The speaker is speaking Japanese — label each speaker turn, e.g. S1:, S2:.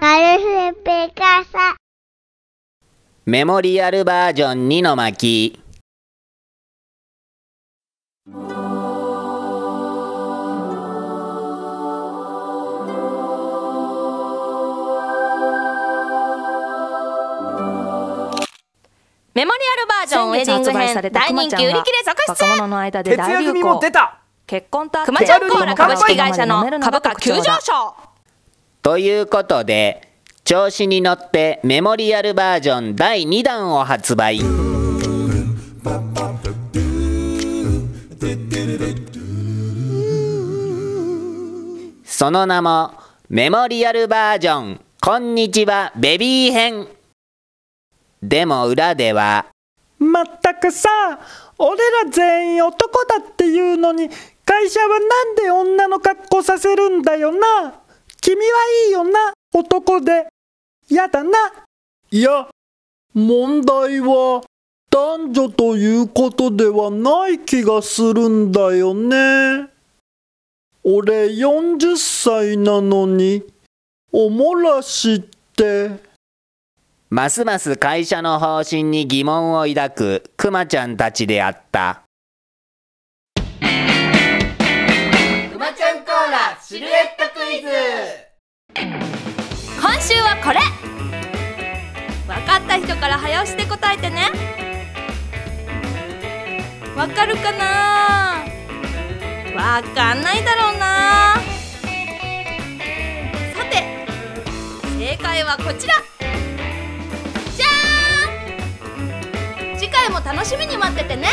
S1: Parece Picasa.
S2: メモリアルバージョン2の巻。
S3: メモリアルバージョンウェディング編大人気売り切れ続
S4: 若
S3: 出
S4: 者の間で
S5: 徹
S4: 大流
S5: 夜組も
S4: 行。
S5: 出た
S4: 結婚とあって
S3: 熊ちゃんコーラ株式会社の株価急上昇
S2: ということで調子に乗ってメモリアルバージョン第2弾を発売。その名もメモリアルバージョン。こんにちはベビー編。でも裏では
S6: まったくさ俺ら全員男だっていうのに会社はなんで女の格好させるんだよな。君はいいよな男で。やだな。いや問題は男女ということではない気がするんだよね。俺40歳なのにおもらしって。
S2: ますます会社の方針に疑問を抱くクマちゃんたちであった。
S3: 今週はこれ。分かった人から早押しで答えてね。わかるかな。わかんないだろうな。さて正解はこちら。じゃーん。次回も楽しみに待っててね。